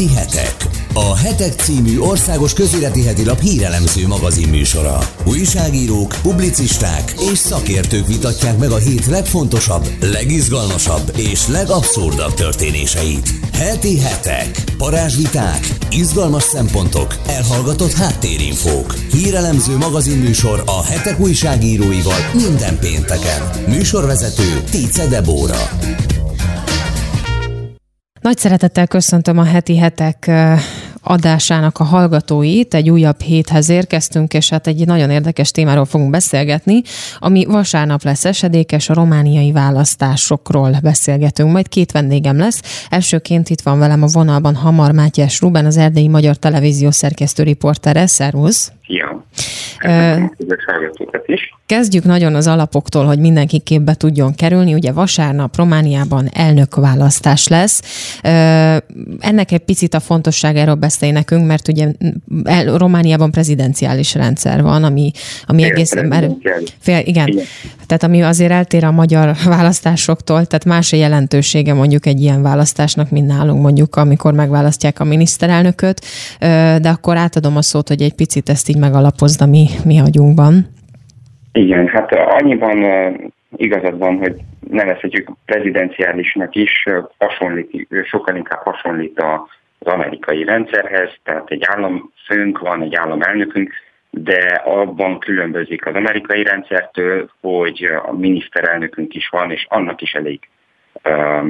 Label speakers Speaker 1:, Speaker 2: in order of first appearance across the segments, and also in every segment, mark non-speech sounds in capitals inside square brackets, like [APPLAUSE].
Speaker 1: Heti hetek. A Hetek című országos közéleti heti lap hírelemző magazinműsora. Újságírók, publicisták és szakértők vitatják meg a hét legfontosabb, legizgalmasabb és legabszurdabb történéseit. Heti hetek. Parázsviták, izgalmas szempontok, elhallgatott háttérinfók. Hírelemző magazinműsor a hetek újságíróival minden pénteken. Műsorvezető Tice Debóra.
Speaker 2: Nagy szeretettel köszöntöm a heti hetek adásának a hallgatóit. Egy újabb héthez érkeztünk, és hát egy nagyon érdekes témáról fogunk beszélgetni, ami vasárnap lesz esedékes, a romániai választásokról beszélgetünk. Majd két vendégem lesz. Elsőként itt van velem a vonalban Hamar Mátyás Ruben, az Erdélyi Magyar Televízió szerkesztő riportere. Szervusz!
Speaker 3: Szia!
Speaker 2: is. Kezdjük nagyon az alapoktól, hogy mindenki képbe tudjon kerülni. Ugye vasárnap Romániában elnökválasztás lesz. Ennek egy picit a fontosságáról beszélj nekünk, mert ugye el, Romániában prezidenciális rendszer van, ami, ami egész... Mert, fél, igen, igen, tehát ami azért eltér a magyar [LAUGHS] választásoktól, tehát más a jelentősége mondjuk egy ilyen választásnak, mint nálunk mondjuk, amikor megválasztják a miniszterelnököt, de akkor átadom a szót, hogy egy picit ezt így megalapozd a mi, mi agyunkban.
Speaker 3: Igen, hát annyiban igazad van, hogy nevezhetjük prezidenciálisnak is, hasonlít, sokkal inkább hasonlít az amerikai rendszerhez, tehát egy államfőnk van, egy államelnökünk, de abban különbözik az amerikai rendszertől, hogy a miniszterelnökünk is van, és annak is elég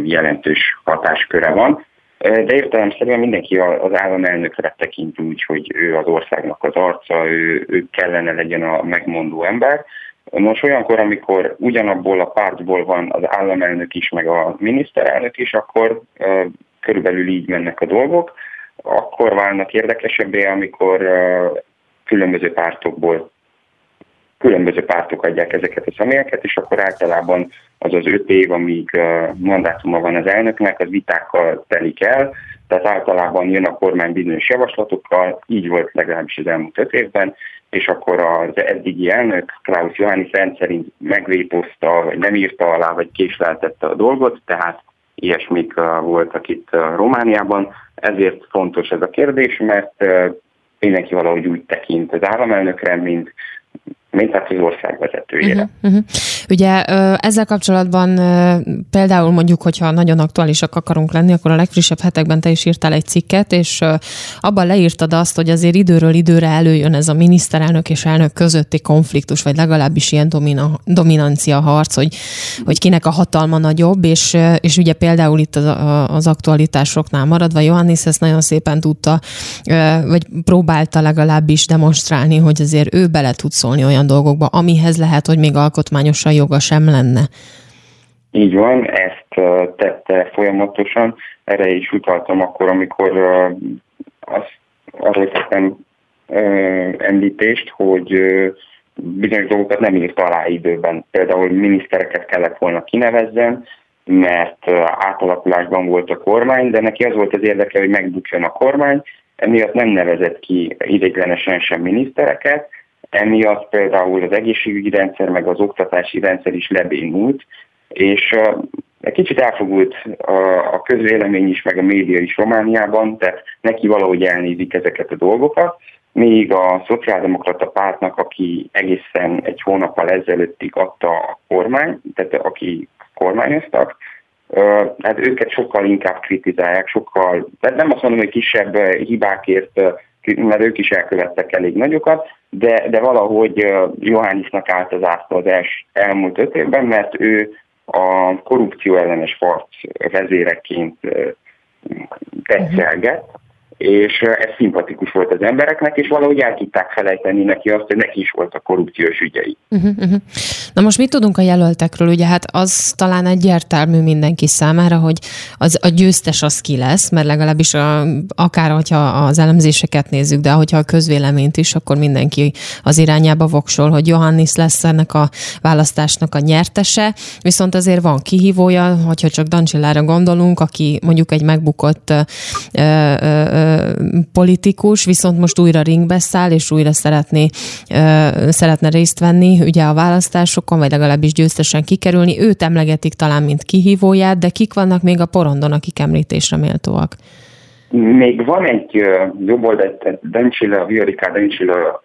Speaker 3: jelentős hatásköre van. De értelemszerűen mindenki az államelnökre tekint úgy, hogy ő az országnak az arca, ő, ő kellene legyen a megmondó ember. Most olyankor, amikor ugyanabból a pártból van az államelnök is, meg a miniszterelnök is, akkor uh, körülbelül így mennek a dolgok. Akkor válnak érdekesebbé, amikor különböző pártokból különböző pártok adják ezeket a személyeket, és akkor általában az az öt év, amíg mandátuma van az elnöknek, az vitákkal telik el, tehát általában jön a kormány bizonyos javaslatokkal, így volt legalábbis az elmúlt öt évben, és akkor az eddigi elnök Klaus Johannis rendszerint megvépozta, vagy nem írta alá, vagy késleltette a dolgot, tehát ilyesmik voltak itt Romániában. Ezért fontos ez a kérdés, mert mindenki valahogy úgy tekint az államelnökre, mint mint hát az ország vezetőjére. Uh-huh, uh-huh.
Speaker 2: Ugye ezzel kapcsolatban például mondjuk, hogyha nagyon aktuálisak akarunk lenni, akkor a legfrissebb hetekben te is írtál egy cikket, és abban leírtad azt, hogy azért időről időre előjön ez a miniszterelnök és elnök közötti konfliktus, vagy legalábbis ilyen domina, dominancia harc, hogy, hogy kinek a hatalma nagyobb, és, és ugye például itt az, az aktualitásoknál maradva Johannes ezt nagyon szépen tudta, vagy próbálta legalábbis demonstrálni, hogy azért ő bele tud szólni olyan olyan dolgokba, amihez lehet, hogy még alkotmányosan joga sem lenne.
Speaker 3: Így van, ezt tette folyamatosan. Erre is utaltam akkor, amikor azt, arról tettem említést, hogy bizonyos dolgokat nem írt alá időben. Például minisztereket kellett volna kinevezzen, mert átalakulásban volt a kormány, de neki az volt az érdeke, hogy megbukjon a kormány, emiatt nem nevezett ki ideiglenesen sem minisztereket, Emiatt például az egészségügyi rendszer, meg az oktatási rendszer is lebénult, és egy kicsit elfogult a közvélemény is, meg a média is Romániában, tehát neki valahogy elnézik ezeket a dolgokat, még a szociáldemokrata pártnak, aki egészen egy hónappal ezelőttig adta a kormány, tehát aki kormányoztak, hát őket sokkal inkább kritizálják, sokkal, tehát nem azt mondom, hogy kisebb hibákért mert ők is elkövettek elég nagyokat, de, de valahogy Johannisnak állt az ászta az els, elmúlt öt évben, mert ő a korrupció ellenes harc vezéreként tetszelgett, és ez szimpatikus volt az embereknek, és valahogy el tudták felejteni neki azt, hogy neki is volt a korrupciós ügyei. Uh-huh, uh-huh.
Speaker 2: Na most mit tudunk a jelöltekről? Ugye hát az talán egyértelmű mindenki számára, hogy az, a győztes az ki lesz, mert legalábbis a, akár hogyha az elemzéseket nézzük, de hogyha a közvéleményt is, akkor mindenki az irányába voksol, hogy Johannis lesz ennek a választásnak a nyertese, viszont azért van kihívója, hogyha csak Dancsillára gondolunk, aki mondjuk egy megbukott ö, ö, politikus, viszont most újra ringbe száll, és újra szeretné, szeretne részt venni ugye a választásokon, vagy legalábbis győztesen kikerülni. Őt emlegetik talán, mint kihívóját, de kik vannak még a porondon, akik említésre méltóak?
Speaker 3: Még van egy jobboldali, Dencila, Viorica Dencila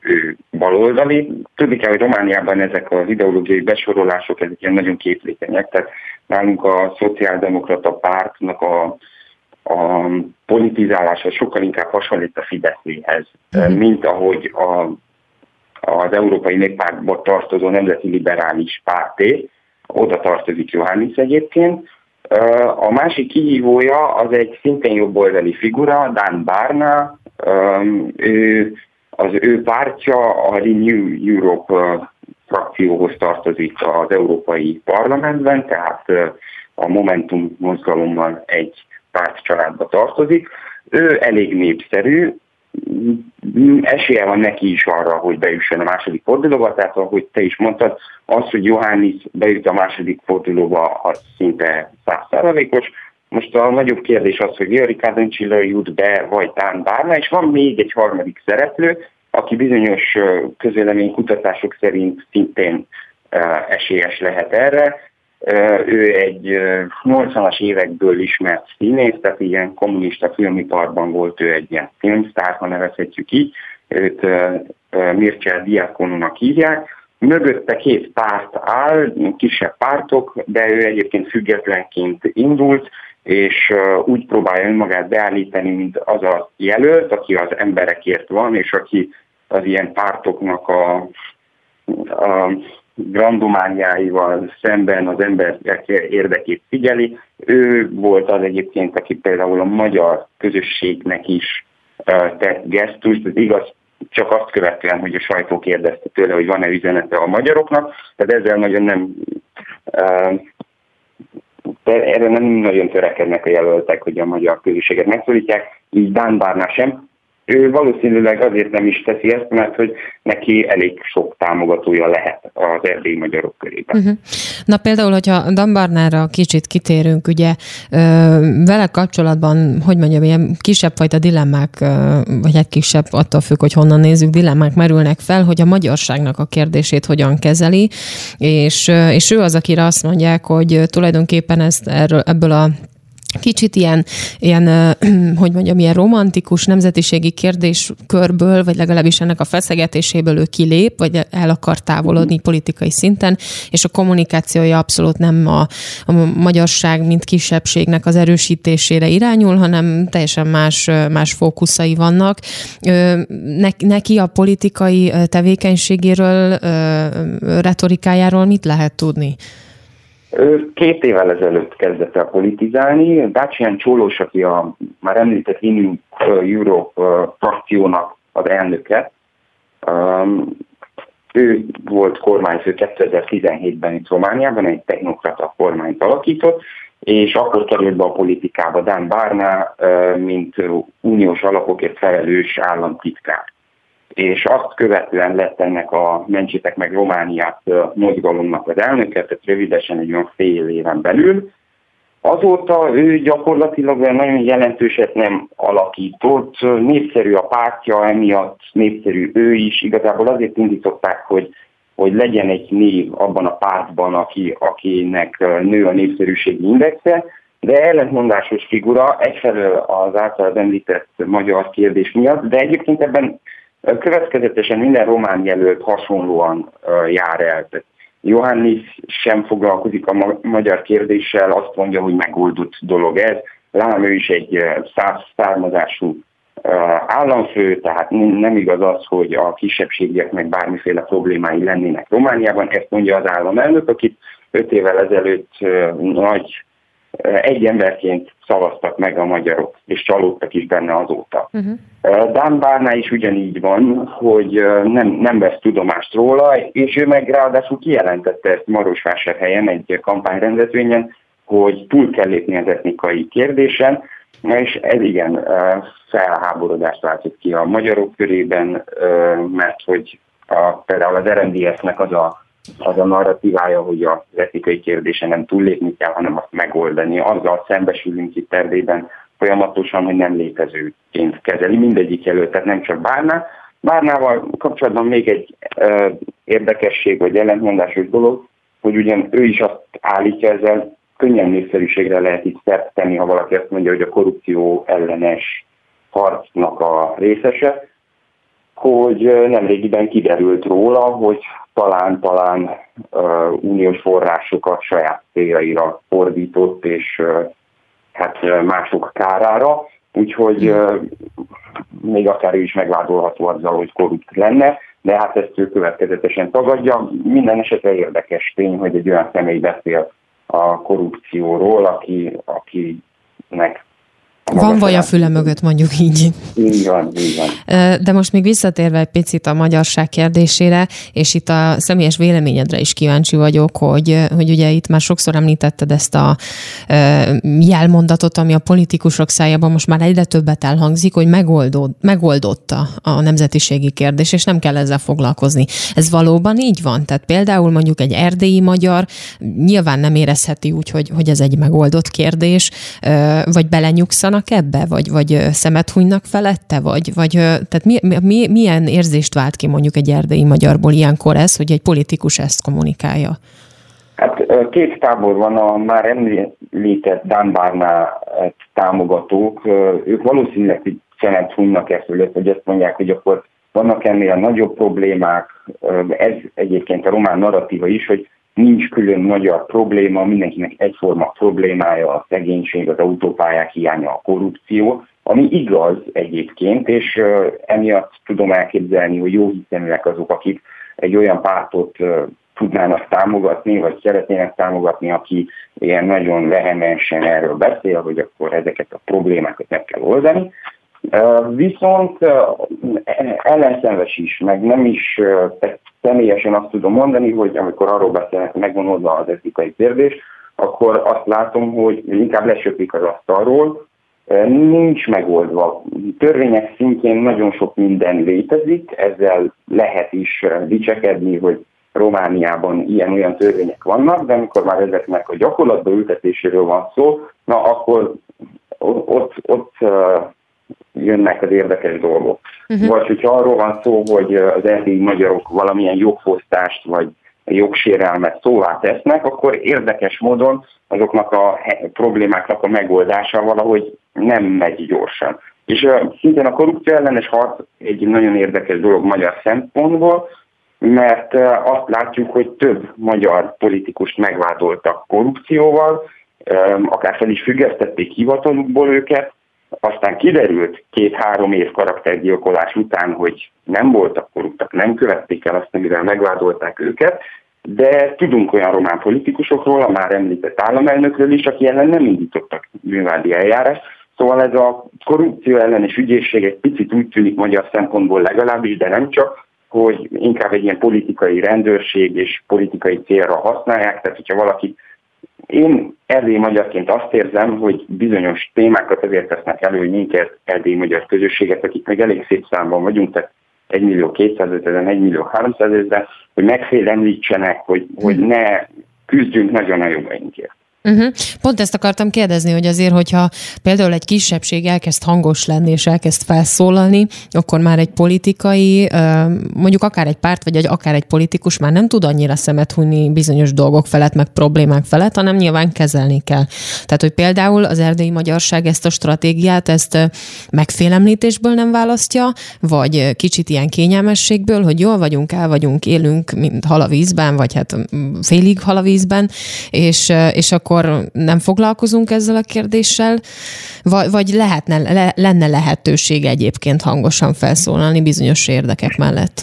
Speaker 3: ő baloldali. Tudni kell, hogy Romániában ezek az ideológiai besorolások, ezek ilyen nagyon képlékenyek, tehát nálunk a szociáldemokrata pártnak a a politizálása sokkal inkább hasonlít a Fideszéhez, mm. mint ahogy a, az Európai Néppártba tartozó Nemzeti Liberális Párté, oda tartozik Johannis egyébként. A másik kihívója az egy szintén jobboldali figura, Dan Barna, ő, az ő pártja a Renew Europe frakcióhoz tartozik az Európai Parlamentben, tehát a Momentum mozgalommal egy pártcsaládba tartozik. Ő elég népszerű, esélye van neki is arra, hogy bejusson a második fordulóba, tehát ahogy te is mondtad, az, hogy Johannis bejut a második fordulóba, az szinte százszázalékos. Most a nagyobb kérdés az, hogy Jari Kádencsilla jut be, vagy Tán Bárna, és van még egy harmadik szereplő, aki bizonyos közvéleménykutatások szerint szintén esélyes lehet erre, ő egy 80-as évekből ismert színész, tehát ilyen kommunista filmiparban volt ő egy ilyen filmsztár, ha nevezhetjük így. Őt Mircea Diakonunak hívják. Mögötte két párt áll, kisebb pártok, de ő egyébként függetlenként indult, és úgy próbálja önmagát beállítani, mint az a jelölt, aki az emberekért van, és aki az ilyen pártoknak a, a grandomániáival szemben az emberek érdekét figyeli. Ő volt az egyébként, aki például a magyar közösségnek is tett gesztust, ez igaz, csak azt követően, hogy a sajtó kérdezte tőle, hogy van-e üzenete a magyaroknak, tehát ezzel nagyon nem de erre nem nagyon törekednek a jelöltek, hogy a magyar közösséget megszólítják, így Dán Bárná sem, ő valószínűleg azért nem is teszi ezt, mert hogy neki elég sok támogatója lehet az erdélyi magyarok körében. Uh-huh.
Speaker 2: Na például, hogyha Dambarnára kicsit kitérünk, ugye vele kapcsolatban, hogy mondjam, ilyen kisebb fajta dilemmák, vagy egy kisebb, attól függ, hogy honnan nézzük, dilemmák merülnek fel, hogy a magyarságnak a kérdését hogyan kezeli, és, és ő az, akire azt mondják, hogy tulajdonképpen ezt erről, ebből a kicsit ilyen, ilyen [CLEARS THROAT] hogy mondjam, ilyen romantikus nemzetiségi kérdéskörből, vagy legalábbis ennek a feszegetéséből ő kilép, vagy el akar távolodni politikai szinten, és a kommunikációja abszolút nem a, a magyarság, mint kisebbségnek az erősítésére irányul, hanem teljesen más, más fókuszai vannak. Neki a politikai tevékenységéről, retorikájáról mit lehet tudni?
Speaker 3: Két évvel ezelőtt kezdett el politizálni. Dacian Csólós, aki a már említett Renew Europe frakciónak az elnöke, ő volt kormányfő 2017-ben itt Romániában, egy technokrata kormányt alakított, és akkor került be a politikába Dan Barna, mint uniós alapokért felelős államtitkár és azt követően lett ennek a Mentsétek meg Romániát mozgalomnak az elnöke, tehát rövidesen egy olyan fél éven belül. Azóta ő gyakorlatilag nagyon jelentőset nem alakított, népszerű a pártja, emiatt népszerű ő is, igazából azért indították, hogy, hogy legyen egy név abban a pártban, aki, akinek nő a népszerűségi indexe, de ellentmondásos figura egyfelől az által említett magyar kérdés miatt, de egyébként ebben Következetesen minden román jelölt hasonlóan jár el. Johannis sem foglalkozik a magyar kérdéssel, azt mondja, hogy megoldott dolog ez. Lám ő is egy száz származású államfő, tehát nem igaz az, hogy a kisebbségieknek bármiféle problémái lennének Romániában. Ezt mondja az államelnök, akit öt évvel ezelőtt nagy egy emberként szavaztak meg a magyarok, és csalódtak is benne azóta. Uh-huh. Dán Bárná is ugyanígy van, hogy nem, nem vesz tudomást róla, és ő meg ráadásul kijelentette ezt Marosvásárhelyen egy kampányrendezvényen, hogy túl kell lépni az etnikai kérdésen, és ez igen felháborodást váltott ki a magyarok körében, mert hogy a, például az RMDS-nek az a az a narratívája, hogy az etikai kérdése nem túllépni kell, hanem azt megoldani. Azzal szembesülünk itt Erdélyben folyamatosan, hogy nem létezőként kezeli mindegyik előtt, tehát nem csak Bárná. Bárnával kapcsolatban még egy ö, érdekesség vagy ellentmondásos dolog, hogy ugyan ő is azt állítja ezzel, könnyen népszerűségre lehet itt szert tenni, ha valaki azt mondja, hogy a korrupció ellenes harcnak a részese, hogy nemrégiben kiderült róla, hogy talán-talán uh, uniós forrásokat saját céljaira fordított, és uh, hát mások kárára, úgyhogy uh, még akár ő is megvádolható azzal, hogy korrupt lenne, de hát ezt ő következetesen tagadja. Minden esetre érdekes tény, hogy egy olyan személy beszél a korrupcióról, aki, akinek
Speaker 2: van vaj a füle mögött, mondjuk így.
Speaker 3: Így van, így van.
Speaker 2: De most még visszatérve egy picit a magyarság kérdésére, és itt a személyes véleményedre is kíváncsi vagyok, hogy, hogy ugye itt már sokszor említetted ezt a jelmondatot, ami a politikusok szájában most már egyre többet elhangzik, hogy megoldod, megoldotta a nemzetiségi kérdés, és nem kell ezzel foglalkozni. Ez valóban így van? Tehát például mondjuk egy erdélyi magyar nyilván nem érezheti úgy, hogy, hogy ez egy megoldott kérdés, vagy belenyugszanak belenyúlnak ebbe, vagy, vagy szemet hunynak felette, vagy, vagy tehát mi, mi, milyen érzést vált ki mondjuk egy erdei magyarból ilyenkor ez, hogy egy politikus ezt kommunikálja?
Speaker 3: Hát két tábor van, a már említett Dan Barna támogatók, ők valószínűleg hogy szemet hunynak ezt fölött, hogy azt mondják, hogy akkor vannak ennél nagyobb problémák, ez egyébként a román narratíva is, hogy nincs külön magyar probléma, mindenkinek egyforma problémája a szegénység, az autópályák hiánya, a korrupció, ami igaz egyébként, és emiatt tudom elképzelni, hogy jó hiszeműek azok, akik egy olyan pártot tudnának támogatni, vagy szeretnének támogatni, aki ilyen nagyon vehemensen erről beszél, hogy akkor ezeket a problémákat meg kell oldani. Viszont ellenszenves is, meg nem is személyesen azt tudom mondani, hogy amikor arról beszélnek, oldva az etikai kérdés, akkor azt látom, hogy inkább lesöpik az asztalról, nincs megoldva. Törvények szintjén nagyon sok minden létezik, ezzel lehet is dicsekedni, hogy Romániában ilyen-olyan törvények vannak, de amikor már ezeknek a gyakorlatba ültetéséről van szó, na akkor ott, ott jönnek az érdekes dolgok. Uh-huh. Vagy hogyha arról van szó, hogy az erdélyi magyarok valamilyen jogfosztást vagy jogsérelmet szóvá tesznek, akkor érdekes módon azoknak a problémáknak a megoldása valahogy nem megy gyorsan. És szintén a korrupció ellenes harc egy nagyon érdekes dolog magyar szempontból, mert azt látjuk, hogy több magyar politikust megvádoltak korrupcióval, akár fel is függesztették hivatalukból őket, aztán kiderült két-három év karaktergyilkolás után, hogy nem voltak korruptak, nem követték el azt, amivel megvádolták őket, de tudunk olyan román politikusokról, a már említett államelnökről is, aki ellen nem indítottak bűnvádi eljárás. Szóval ez a korrupció ellenes ügyészség egy picit úgy tűnik magyar szempontból legalábbis, de nem csak, hogy inkább egy ilyen politikai rendőrség és politikai célra használják, tehát hogyha valaki én erdélyi magyarként azt érzem, hogy bizonyos témákat azért tesznek elő, hogy minket erdélyi magyar közösséget, akik még elég szép számban vagyunk, tehát 1 millió 200 ezeren, 1 millió 300 ezeren, hogy megfélemlítsenek, hogy, hogy ne küzdjünk nagyon a jogainkért.
Speaker 2: Uh-huh. Pont ezt akartam kérdezni, hogy azért, hogyha például egy kisebbség elkezd hangos lenni és elkezd felszólalni, akkor már egy politikai, mondjuk akár egy párt, vagy egy, akár egy politikus már nem tud annyira szemet hunyni bizonyos dolgok felett, meg problémák felett, hanem nyilván kezelni kell. Tehát, hogy például az erdélyi magyarság ezt a stratégiát, ezt megfélemlítésből nem választja, vagy kicsit ilyen kényelmességből, hogy jól vagyunk, el vagyunk, élünk, mint halavízben, vagy hát félig halavízben, és, és akkor akkor nem foglalkozunk ezzel a kérdéssel, vagy, vagy lehetne, le, lenne lehetőség egyébként hangosan felszólalni bizonyos érdekek mellett?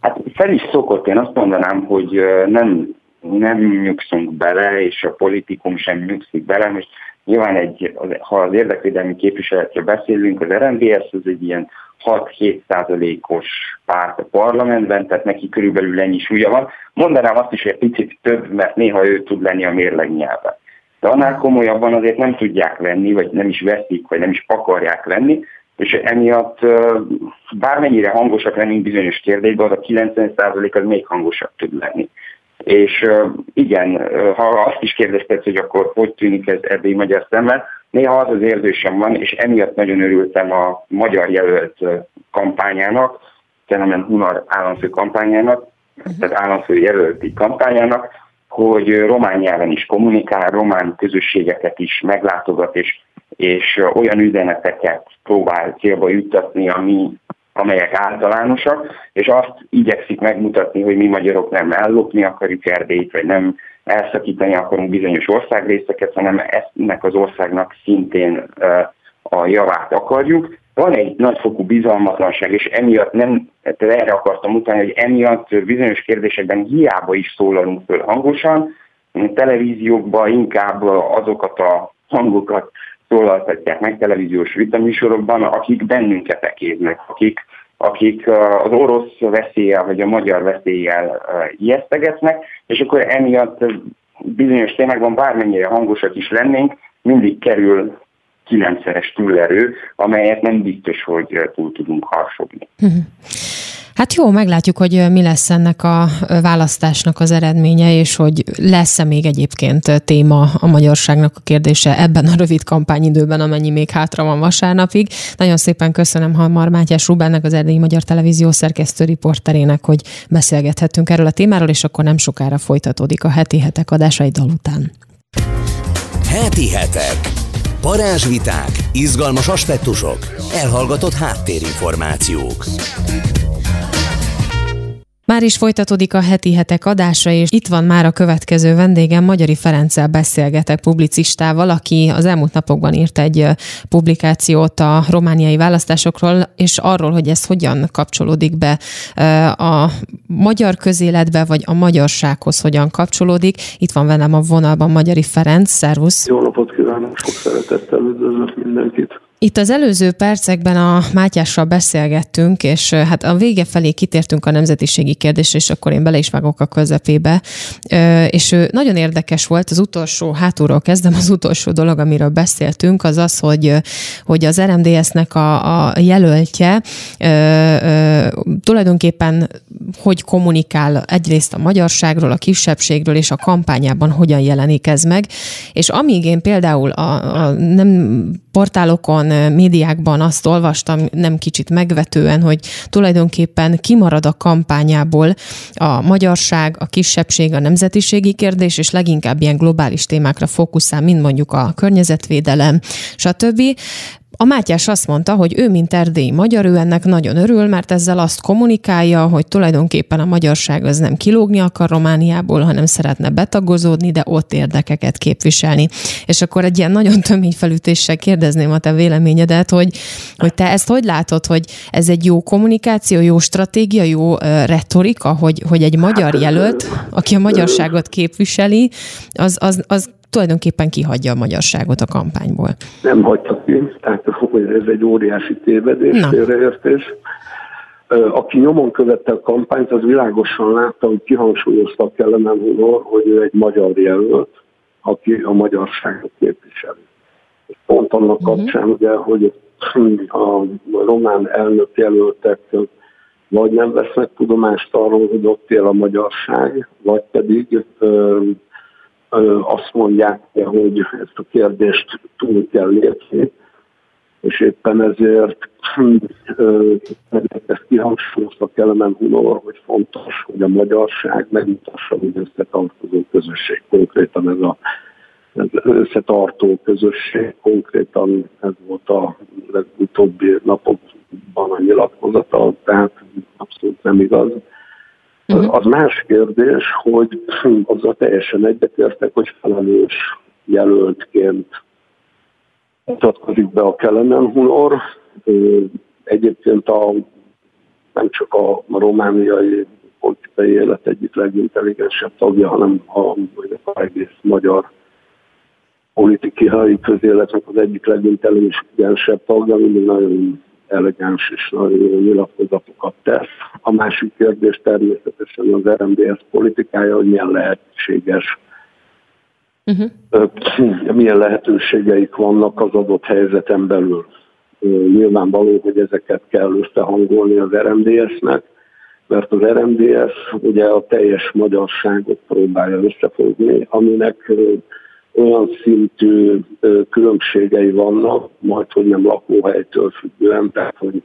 Speaker 3: Hát fel is szokott, én azt mondanám, hogy nem, nem nyugszunk bele, és a politikum sem nyugszik bele, most nyilván egy, ha az érdekvédelmi képviseletje beszélünk, az RNDS az egy ilyen 6-7 százalékos párt a parlamentben, tehát neki körülbelül ennyi súlya van. Mondanám azt is, hogy egy picit több, mert néha ő tud lenni a mérleg nyelven. De annál komolyabban azért nem tudják venni, vagy nem is veszik, vagy nem is akarják venni, és emiatt bármennyire hangosak lennénk bizonyos kérdésben, az a 90% az még hangosabb tud lenni. És igen, ha azt is kérdezted, hogy akkor hogy tűnik ez erdélyi magyar szemmel, néha az az érzésem van, és emiatt nagyon örültem a magyar jelölt kampányának, Telemen Hunar államfő kampányának, uh-huh. tehát államfő jelölti kampányának, hogy román nyelven is kommunikál, román közösségeket is meglátogat, és, és olyan üzeneteket próbál célba juttatni, ami, amelyek általánosak, és azt igyekszik megmutatni, hogy mi magyarok nem ellopni akarjuk Erdélyt, vagy nem elszakítani akarunk bizonyos országrészeket, hanem ennek az országnak szintén a javát akarjuk. Van egy nagyfokú bizalmatlanság, és emiatt nem, tehát erre akartam utáni, hogy emiatt bizonyos kérdésekben hiába is szólalunk föl hangosan, televíziókban inkább azokat a hangokat szólaltatják meg televíziós vitaműsorokban, akik bennünket ekéznek, akik, akik az orosz veszéllyel vagy a magyar veszéllyel ijesztegetnek, és akkor emiatt bizonyos témákban bármennyire hangosak is lennénk, mindig kerül kilencszeres túlerő, amelyet nem biztos, hogy túl tudunk harsogni. Uh-huh.
Speaker 2: Hát jó, meglátjuk, hogy mi lesz ennek a választásnak az eredménye, és hogy lesz-e még egyébként téma a magyarságnak a kérdése ebben a rövid kampányidőben, amennyi még hátra van vasárnapig. Nagyon szépen köszönöm Hamar Mátyás Rubennek, az Erdélyi Magyar Televízió szerkesztő riporterének, hogy beszélgethettünk erről a témáról, és akkor nem sokára folytatódik a heti hetek adása egy dal után.
Speaker 1: Heti hetek. Parázsviták, izgalmas aspektusok, elhallgatott háttérinformációk.
Speaker 2: Már is folytatódik a heti hetek adása, és itt van már a következő vendégem, Magyari Ferenccel beszélgetek publicistával, aki az elmúlt napokban írt egy publikációt a romániai választásokról, és arról, hogy ez hogyan kapcsolódik be a magyar közéletbe, vagy a magyarsághoz hogyan kapcsolódik. Itt van velem a vonalban Magyari Ferenc, szervusz!
Speaker 4: Jó napot kívánok, sok szeretettel üdvözlök mindenkit!
Speaker 2: Itt az előző percekben a Mátyással beszélgettünk, és hát a vége felé kitértünk a nemzetiségi kérdésre, és akkor én bele is vágok a közepébe. És nagyon érdekes volt, az utolsó, hátulról kezdem, az utolsó dolog, amiről beszéltünk, az az, hogy, hogy az RMDS-nek a, a jelöltje tulajdonképpen hogy kommunikál egyrészt a magyarságról, a kisebbségről, és a kampányában hogyan jelenik ez meg. És amíg én például a, a nem portálokon, médiákban azt olvastam, nem kicsit megvetően, hogy tulajdonképpen kimarad a kampányából a magyarság, a kisebbség, a nemzetiségi kérdés, és leginkább ilyen globális témákra fókuszál, mint mondjuk a környezetvédelem, stb. A Mátyás azt mondta, hogy ő, mint erdélyi magyar, ő ennek nagyon örül, mert ezzel azt kommunikálja, hogy tulajdonképpen a magyarság az nem kilógni akar Romániából, hanem szeretne betagozódni, de ott érdekeket képviselni. És akkor egy ilyen nagyon [LAUGHS] tömény felütéssel kérdezném a te véleményedet, hogy, hogy te ezt hogy látod, hogy ez egy jó kommunikáció, jó stratégia, jó retorika, hogy, hogy egy magyar jelölt, aki a magyarságot képviseli, az, az, az tulajdonképpen kihagyja a magyarságot a kampányból.
Speaker 4: Nem hagyta ki, tehát hogy ez egy óriási tévedés, félreértés. Aki nyomon követte a kampányt, az világosan látta, hogy kihangsúlyozta Kellemen Hunor, hogy ő egy magyar jelölt, aki a magyarságot képviseli. Pont annak uh-huh. kapcsán, ugye, hogy a román elnök jelöltek vagy nem vesznek tudomást arról, hogy ott él a magyarság, vagy pedig azt mondják, hogy ezt a kérdést túl kell lépni, és éppen ezért ezt kihangsúlyozta Kelemen Hunor, hogy fontos, hogy a magyarság megmutassa, hogy összetartozó közösség, konkrétan ez a ez összetartó közösség, konkrétan ez volt a legutóbbi napokban a nyilatkozata, tehát abszolút nem igaz. Uh-huh. Az más kérdés, hogy [CLEARS THROAT] azzal teljesen egyetértek, hogy felelős jelöltként mutatkozik be a Kelenen Hunor. Egyébként a, nem csak a romániai politikai élet egyik legintelligensebb tagja, hanem a, a egész magyar politikai közéletnek az egyik legintelligensebb tagja, mindig nagyon elegáns és nagyon nyilatkozatokat tesz. A másik kérdés természetesen az RMDS politikája, hogy milyen lehetséges uh-huh. [CLEARS THROAT] milyen lehetőségeik vannak az adott helyzeten belül. Nyilvánvaló, hogy ezeket kell összehangolni az RMDS-nek, mert az RMDS ugye a teljes magyarságot próbálja összefogni, aminek olyan szintű különbségei vannak, majd hogy nem lakóhelytől függően, tehát hogy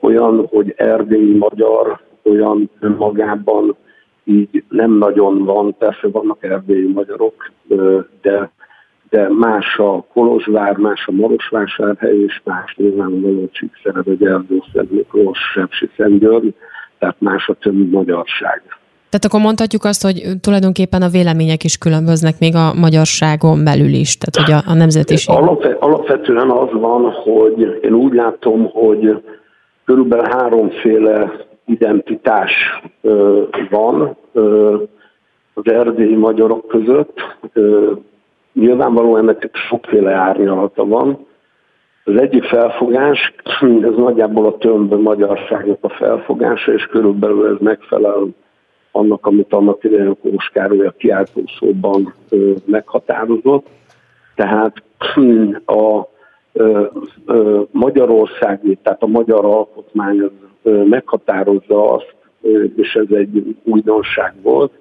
Speaker 4: olyan, hogy erdélyi magyar olyan önmagában így nem nagyon van, persze vannak erdélyi magyarok, de, de más a Kolozsvár, más a Marosvásárhely, és más nyilvánvalóan Csíkszered, Erdőszed, Miklós, Sepsi, Szentgyörgy, tehát más a többi magyarság.
Speaker 2: Tehát akkor mondhatjuk azt, hogy tulajdonképpen a vélemények is különböznek még a magyarságon belül is, tehát hogy a, a nemzetiség.
Speaker 4: alapvetően az van, hogy én úgy látom, hogy körülbelül háromféle identitás van az erdélyi magyarok között. Nyilvánvalóan ennek sokféle árnyalata van. Az egyik felfogás, ez nagyjából a tömb magyarságnak a felfogása, és körülbelül ez megfelel annak, amit annak idején Kós Károly a kiáltószóban meghatározott. Tehát [CLEARS THROAT] a Magyarországi, tehát a magyar alkotmány az meghatározza azt, és ez egy újdonság volt,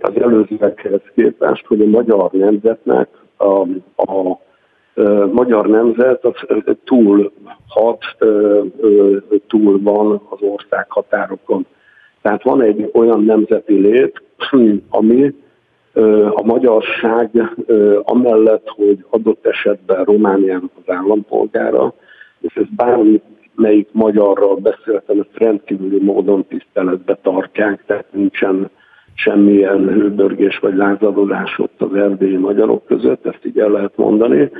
Speaker 4: az előzőekhez képest, hogy a magyar nemzetnek a, a magyar nemzet az túl hat, túl van az ország határokon. Tehát van egy olyan nemzeti lét, [CLEARS THROAT] ami a magyarság amellett, hogy adott esetben Romániának az állampolgára, és ez bármelyik magyarral beszéltem, ezt rendkívüli módon tiszteletbe tartják, tehát nincsen semmilyen hőbörgés vagy lázadozás ott az erdélyi magyarok között, ezt így el lehet mondani.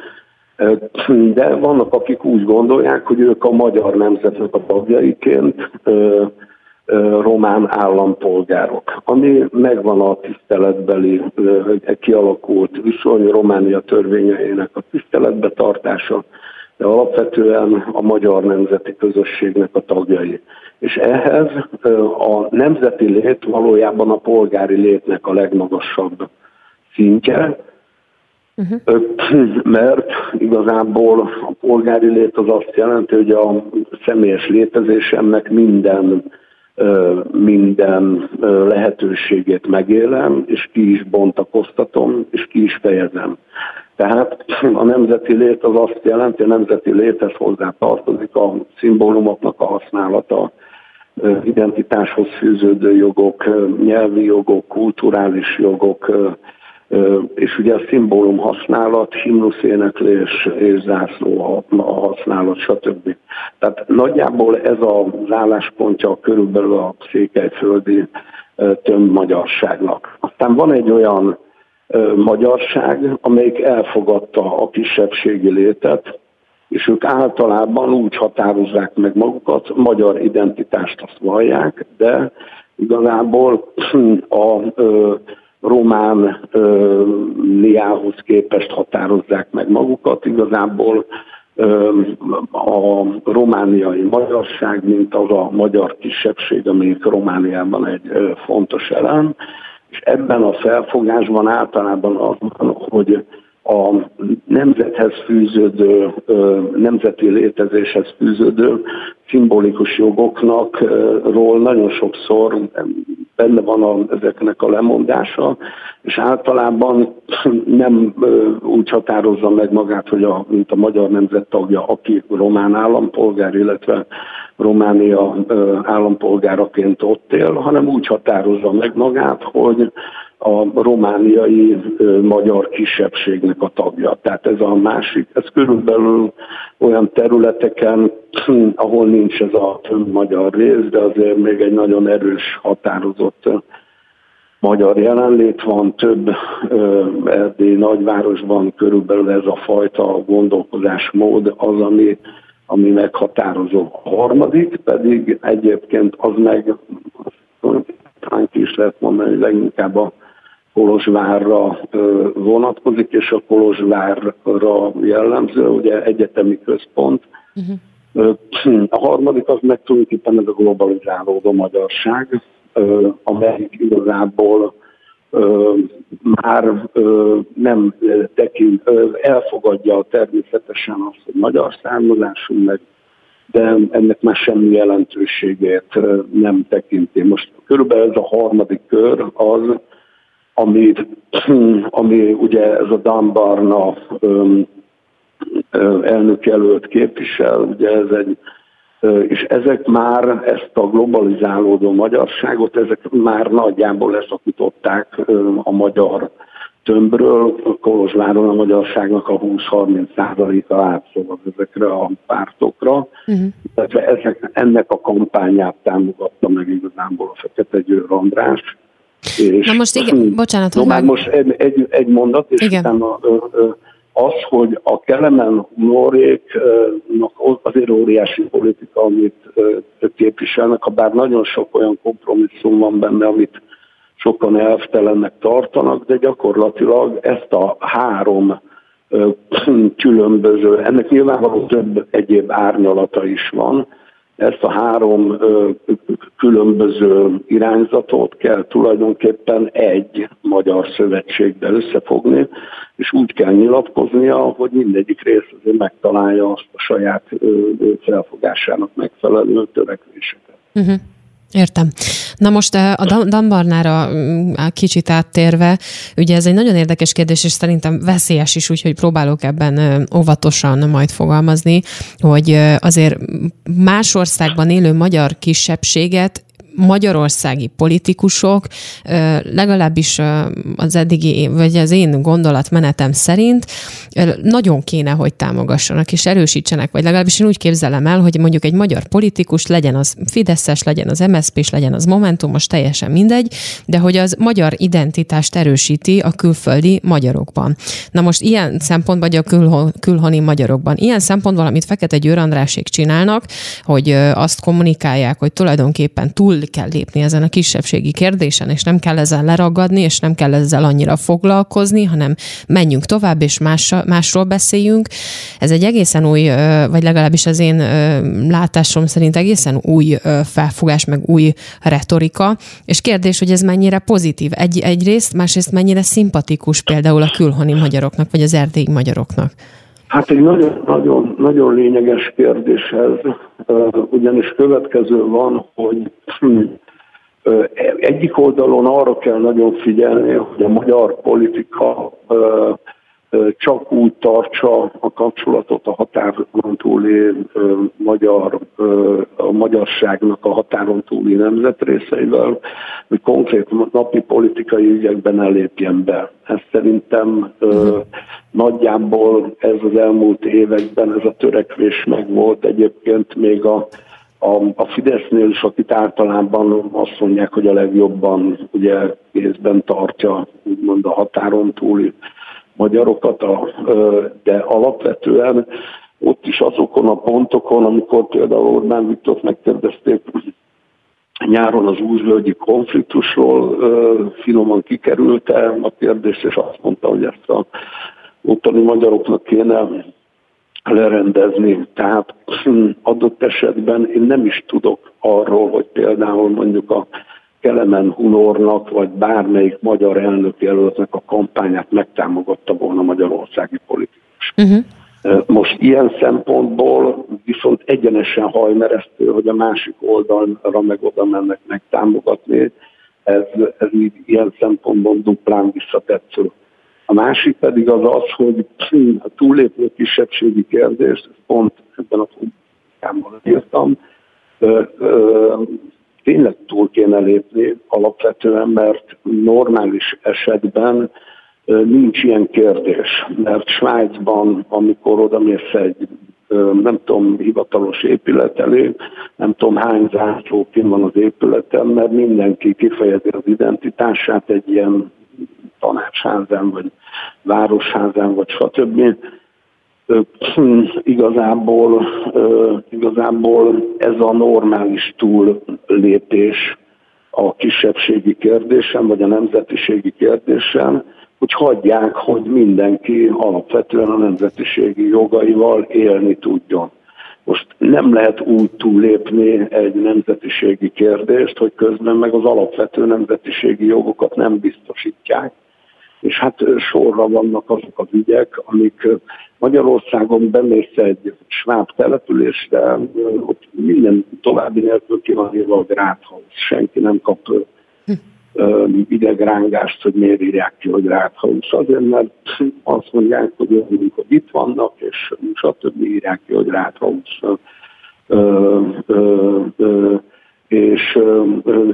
Speaker 4: De vannak, akik úgy gondolják, hogy ők a magyar nemzetnek a tagjaiként román állampolgárok, ami megvan a tiszteletbeli kialakult viszony, Románia törvényeinek a tiszteletbe tartása, de alapvetően a magyar nemzeti közösségnek a tagjai. És ehhez a nemzeti lét valójában a polgári létnek a legmagasabb szintje, Uh-huh. Mert igazából a polgári lét az azt jelenti, hogy a személyes létezésemnek minden minden lehetőségét megélem, és ki is bontakoztatom, és ki is fejezem. Tehát a nemzeti lét az azt jelenti, a nemzeti léthez hozzá tartozik a szimbólumoknak a használata, identitáshoz fűződő jogok, nyelvi jogok, kulturális jogok, és ugye a szimbólum használat, himnusz éneklés és zászló használat, stb. Tehát nagyjából ez az álláspontja körülbelül a székelyföldi tömb magyarságnak. Aztán van egy olyan magyarság, amelyik elfogadta a kisebbségi létet, és ők általában úgy határozzák meg magukat, magyar identitást azt vallják, de igazából [CLEARS THROAT] a román liához képest határozzák meg magukat. Igazából a romániai magyarság, mint az a magyar kisebbség, amelyik Romániában egy fontos elem, és ebben a felfogásban általában az van, hogy a nemzethez fűződő, nemzeti létezéshez fűződő szimbolikus jogoknak ról nagyon sokszor benne van a, ezeknek a lemondása, és általában nem úgy határozza meg magát, hogy a, mint a magyar nemzet tagja, aki román állampolgár, illetve Románia állampolgáraként ott él, hanem úgy határozza meg magát, hogy a romániai magyar kisebbségnek a tagja. Tehát ez a másik, ez körülbelül olyan területeken, [CLEARS THROAT] ahol nincs ez a magyar rész, de azért még egy nagyon erős, határozott magyar jelenlét van, több erdélyi nagyvárosban körülbelül ez a fajta gondolkozásmód az, ami, ami meghatározó. A harmadik pedig egyébként az meg, talán is lehet mondani, leginkább a Kolozsvárra vonatkozik, és a Kolozsvárra jellemző, ugye egyetemi központ. Uh-huh. A harmadik az meg tulajdonképpen ez a globalizálódó magyarság, amelyik igazából már nem tekint, elfogadja természetesen azt, hogy magyar származású, meg de ennek már semmi jelentőségét nem tekinti. Most körülbelül ez a harmadik kör az, ami, [CLEARS THROAT] ami ugye ez a Dambarna elnök jelölt képvisel, ugye ez egy és ezek már ezt a globalizálódó magyarságot, ezek már nagyjából leszakították a magyar tömbről, Kolozsváron a magyarságnak a 20-30 százaléka átszolad ezekre a pártokra. Uh-huh. Ezek, ennek a kampányát támogatta meg igazából a Fekete Győr András.
Speaker 2: És Na most igen, bocsánat,
Speaker 4: no, már most egy, egy, egy mondat, és igen. utána az, hogy a Kelemen humoréknak azért óriási politika, amit képviselnek, ha bár nagyon sok olyan kompromisszum van benne, amit sokan elvtelennek tartanak, de gyakorlatilag ezt a három [CLEARS THROAT] különböző, ennek nyilvánvaló több egyéb árnyalata is van, ezt a három különböző irányzatot kell tulajdonképpen egy magyar szövetségbe összefogni, és úgy kell nyilatkoznia, hogy mindegyik rész azért megtalálja azt a saját felfogásának megfelelő törekvéseket. Uh-huh.
Speaker 2: Értem. Na most a Dambarnára mm, kicsit áttérve, ugye ez egy nagyon érdekes kérdés, és szerintem veszélyes is, úgyhogy próbálok ebben óvatosan majd fogalmazni, hogy azért más országban élő magyar kisebbséget magyarországi politikusok legalábbis az eddigi, vagy az én gondolatmenetem szerint nagyon kéne, hogy támogassanak és erősítsenek, vagy legalábbis én úgy képzelem el, hogy mondjuk egy magyar politikus legyen az Fideszes, legyen az MSZP-s, legyen az Momentumos, teljesen mindegy, de hogy az magyar identitást erősíti a külföldi magyarokban. Na most ilyen szempontból, vagy a kül, külhoni magyarokban, ilyen szempontból, amit Fekete Győr Andrásék csinálnak, hogy azt kommunikálják, hogy tulajdonképpen túl kell lépni ezen a kisebbségi kérdésen, és nem kell ezzel leragadni, és nem kell ezzel annyira foglalkozni, hanem menjünk tovább, és más, másról beszéljünk. Ez egy egészen új, vagy legalábbis az én látásom szerint egészen új felfogás, meg új retorika, és kérdés, hogy ez mennyire pozitív. Egy, egyrészt, másrészt mennyire szimpatikus például a külhoni magyaroknak, vagy az erdélyi magyaroknak.
Speaker 4: Hát egy nagyon, nagyon, lényeges kérdés ez, ugyanis következő van, hogy hm, egyik oldalon arra kell nagyon figyelni, hogy a magyar politika csak úgy tartsa a kapcsolatot a határon túli magyar, a magyarságnak a határon túli nemzetrészeivel, hogy konkrét napi politikai ügyekben ne lépjen be. Ez szerintem nagyjából ez az elmúlt években ez a törekvés megvolt. Egyébként még a a, a Fidesznél is, akit általában azt mondják, hogy a legjobban ugye kézben tartja úgymond a határon túli magyarokat, de alapvetően ott is azokon a pontokon, amikor például Orbán Viktor megkérdezték nyáron az újvölgyi konfliktusról, finoman kikerülte a kérdést, és azt mondta, hogy ezt a ottani magyaroknak kéne lerendezni. Tehát adott esetben én nem is tudok arról, hogy például mondjuk a Kelemen Hunornak, vagy bármelyik magyar elnök jelöltnek a kampányát megtámogatta volna magyarországi politikus. Uh-huh. Most ilyen szempontból viszont egyenesen hajmeresztő, hogy a másik oldalra meg oda mennek megtámogatni, ez, ez így ilyen szempontból duplán visszatetsző. A másik pedig az az, hogy a túllépő kisebbségi kérdést, pont ebben a publikámban írtam, tényleg túl kéne lépni alapvetően, mert normális esetben nincs ilyen kérdés, mert Svájcban, amikor oda mész egy nem tudom, hivatalos épület elé, nem tudom hány zászló van az épületen, mert mindenki kifejezi az identitását egy ilyen tanácsházán, vagy városházán, vagy stb. [CLEARS THROAT] Igazából, igazából ez a normális túllépés a kisebbségi kérdésen, vagy a nemzetiségi kérdésen, hogy hagyják, hogy mindenki alapvetően a nemzetiségi jogaival élni tudjon. Most nem lehet úgy túlépni egy nemzetiségi kérdést, hogy közben meg az alapvető nemzetiségi jogokat nem biztosítják, és hát sorra vannak azok az ügyek, amik Magyarországon bemész egy sváb településre, ott minden további nélkül ki van írva a Gráthaus. Senki nem kap idegrángást, hogy miért írják ki, hogy Gráthaus. Azért, mert azt mondják, hogy, hogy itt vannak, és stb. írják ki, hogy ö, és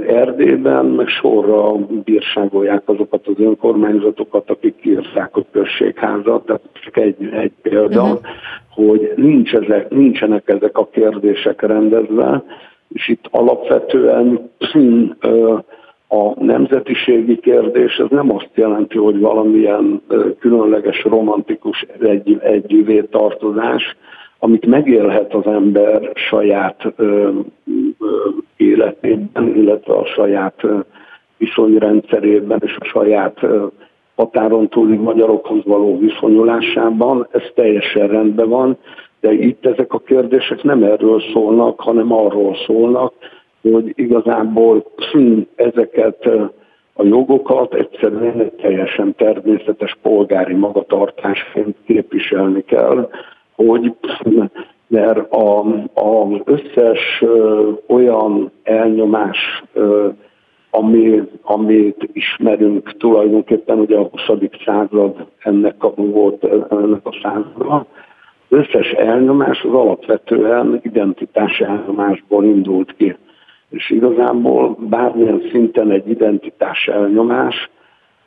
Speaker 4: Erdélyben meg sorra bírságolják azokat az önkormányzatokat, akik kiírták a községházat. Tehát csak egy, egy példa, uh-huh. hogy nincs ezek, nincsenek ezek a kérdések rendezve, és itt alapvetően a nemzetiségi kérdés, ez nem azt jelenti, hogy valamilyen különleges, romantikus egy, együvé tartozás, amit megélhet az ember saját ö, ö, életében, illetve a saját ö, viszonyrendszerében és a saját ö, határon túli magyarokhoz való viszonyulásában, ez teljesen rendben van, de itt ezek a kérdések nem erről szólnak, hanem arról szólnak, hogy igazából ezeket a jogokat egyszerűen egy teljesen természetes polgári magatartásként képviselni kell, hogy mert az összes olyan elnyomás, ami, amit ismerünk tulajdonképpen, ugye a 20. század ennek a, volt ennek a százada, összes elnyomás az alapvetően identitás elnyomásból indult ki. És igazából bármilyen szinten egy identitás elnyomás,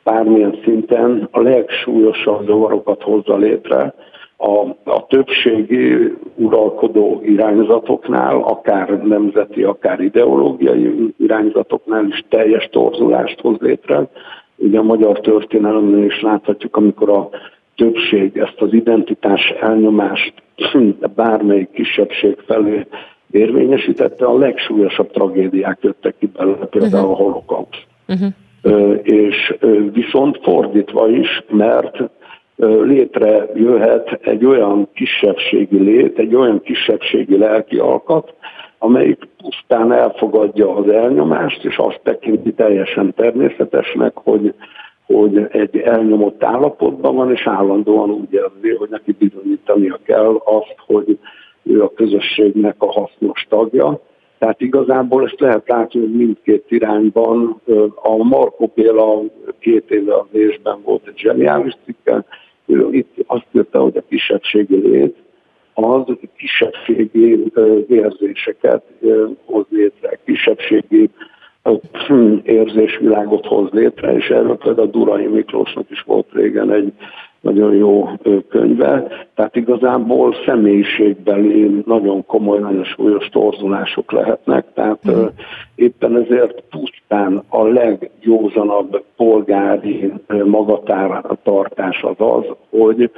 Speaker 4: bármilyen szinten a legsúlyosabb zavarokat hozza létre, a, a többségi uralkodó irányzatoknál, akár nemzeti, akár ideológiai irányzatoknál is teljes torzulást hoz létre. Ugye a magyar történelemben is láthatjuk, amikor a többség ezt az identitás elnyomást [CLEARS THROAT] bármelyik kisebbség felé érvényesítette, a legsúlyosabb tragédiák jöttek ki belőle, például uh-huh. a holokauszt. Uh-huh. És viszont fordítva is, mert létrejöhet egy olyan kisebbségi lét, egy olyan kisebbségi lelki alkat, amelyik pusztán elfogadja az elnyomást, és azt tekinti teljesen természetesnek, hogy, hogy egy elnyomott állapotban van, és állandóan úgy érzi, hogy neki bizonyítania kell azt, hogy ő a közösségnek a hasznos tagja. Tehát igazából ezt lehet látni, hogy mindkét irányban. A Marco Béla két éve az ésben volt egy zseniális cikke, ő itt azt írta, hogy a kisebbségi lét az kisebbségi érzéseket hoz létre, kisebbségi [CLEARS THROAT] érzésvilágot hoz létre, és erről például Durai Miklósnak is volt régen egy nagyon jó könyve, tehát igazából személyiségbeli nagyon komoly, nagyon súlyos torzulások lehetnek, tehát mm. éppen ezért pusztán a legjózanabb polgári magatartás az az, hogy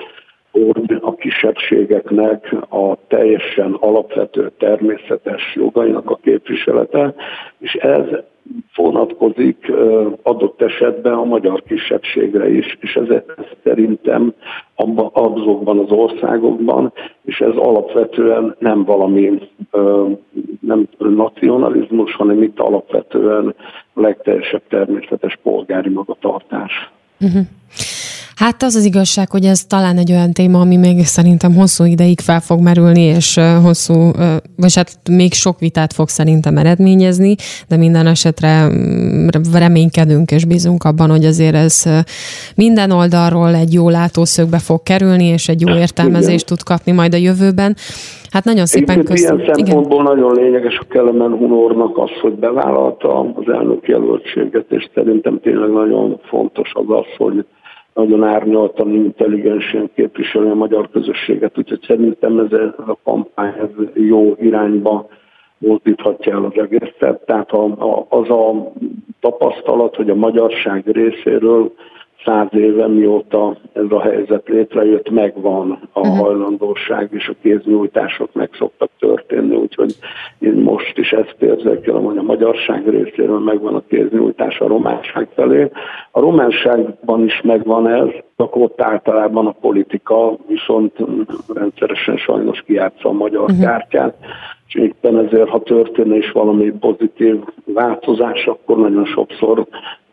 Speaker 4: hogy a kisebbségeknek a teljesen alapvető természetes jogainak a képviselete, és ez vonatkozik adott esetben a magyar kisebbségre is, és ez, ez szerintem abban, azokban az országokban, és ez alapvetően nem valami nem nacionalizmus, hanem itt alapvetően a legteljesebb természetes polgári magatartás. Uh-huh.
Speaker 2: Hát az az igazság, hogy ez talán egy olyan téma, ami még szerintem hosszú ideig fel fog merülni, és hosszú, vagy hát még sok vitát fog szerintem eredményezni, de minden esetre mm, reménykedünk és bízunk abban, hogy azért ez minden oldalról egy jó látószögbe fog kerülni, és egy jó értelmezést tud kapni majd a jövőben. Hát nagyon szépen
Speaker 4: köszönöm. Ilyen szempontból Igen. nagyon lényeges a Kelemen Hunornak az, hogy bevállalta az elnök jelöltséget, és szerintem tényleg nagyon fontos az az, hogy nagyon árnyaltan, intelligensen képviseli a magyar közösséget, úgyhogy szerintem ez, a kampány ez jó irányba mozdíthatja el az egészet. Tehát a, az a tapasztalat, hogy a magyarság részéről száz éve, mióta ez a helyzet létrejött, megvan a uh-huh. hajlandóság, és a kéznyújtások meg szoktak történni, úgyhogy én most is ezt érzékelem, hogy a magyarság részéről megvan a kéznyújtás a románság felé. A románságban is megvan ez, akkor ott általában a politika viszont rendszeresen sajnos kijátsza a magyar uh-huh. kártyát, és éppen ezért, ha történne is valami pozitív változás, akkor nagyon sokszor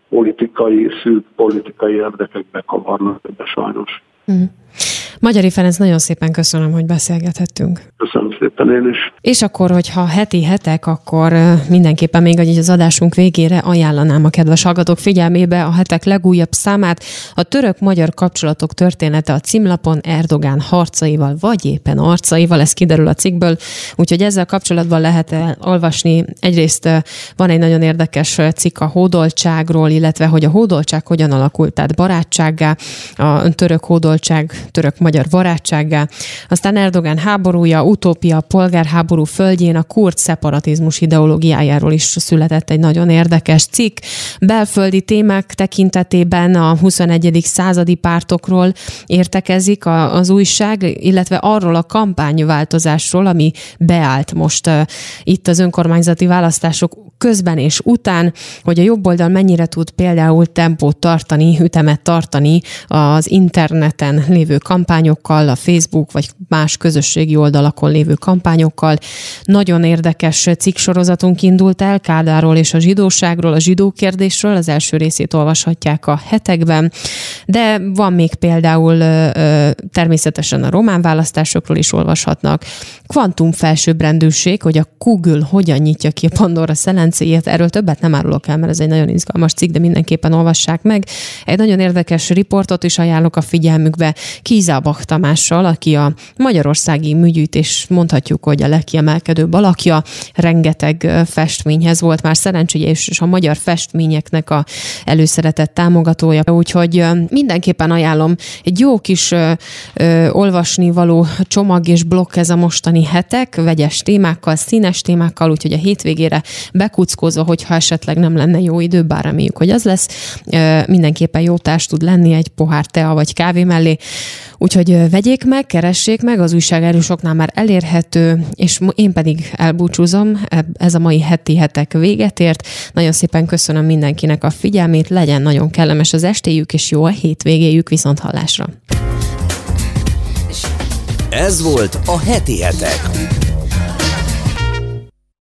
Speaker 4: politikai, szűk politikai érdekekbe kavarnak ebbe sajnos. Mm.
Speaker 2: Magyari Ferenc, nagyon szépen köszönöm, hogy beszélgethettünk.
Speaker 4: Köszönöm szépen én is.
Speaker 2: És akkor, hogyha heti hetek, akkor mindenképpen még az adásunk végére ajánlanám a kedves hallgatók figyelmébe a hetek legújabb számát. A török-magyar kapcsolatok története a címlapon Erdogán harcaival, vagy éppen arcaival, ez kiderül a cikkből. Úgyhogy ezzel kapcsolatban lehet olvasni. Egyrészt van egy nagyon érdekes cikk a hódoltságról, illetve hogy a hódoltság hogyan alakult, tehát barátsággá, a török hódoltság, török-magyar barátsággá. Aztán Erdogán háborúja, utópia, polgárháború földjén a kurd szeparatizmus ideológiájáról is született egy nagyon érdekes cikk. Belföldi témák tekintetében a 21. századi pártokról értekezik az újság, illetve arról a kampányváltozásról, ami beállt most itt az önkormányzati választások közben és után, hogy a jobb oldal mennyire tud például tempót tartani, ütemet tartani az interneten lévő kampányokkal, a Facebook vagy más közösségi oldalakon lévő kampányokkal. Nagyon érdekes cikksorozatunk indult el Kádáról és a zsidóságról, a zsidó kérdésről, az első részét olvashatják a hetekben, de van még például természetesen a román választásokról is olvashatnak. Kvantum felsőbbrendűség, hogy a Google hogyan nyitja ki a Pandora szelencéjét, erről többet nem árulok el, mert ez egy nagyon izgalmas cikk, de mindenképpen olvassák meg. Egy nagyon érdekes riportot is ajánlok a figyelmükbe Kízábach Tamással, aki a magyarországi műgyűjtés mondhatjuk, hogy a legkiemelkedőbb alakja. Rengeteg festményhez volt már szerencsé, és a magyar festményeknek a előszeretett támogatója. Úgyhogy mindenképpen ajánlom egy jó kis ö, ö, olvasni való csomag és blokk ez a mostani hetek, vegyes témákkal, színes témákkal, úgyhogy a hétvégére bekuckózva, hogyha esetleg nem lenne jó idő, bár reméljük, hogy az lesz, ö, mindenképpen jó társ tud lenni egy pohár tea vagy kávé mellé. Úgyhogy vegyék meg, keressék meg, az újságárusoknál már elérhető, és én pedig elbúcsúzom, ez a mai heti hetek véget ért. Nagyon szépen köszönöm mindenkinek a figyelmét, legyen nagyon kellemes az estéjük, és jó a hétvégéjük viszont hallásra.
Speaker 1: Ez volt a heti hetek.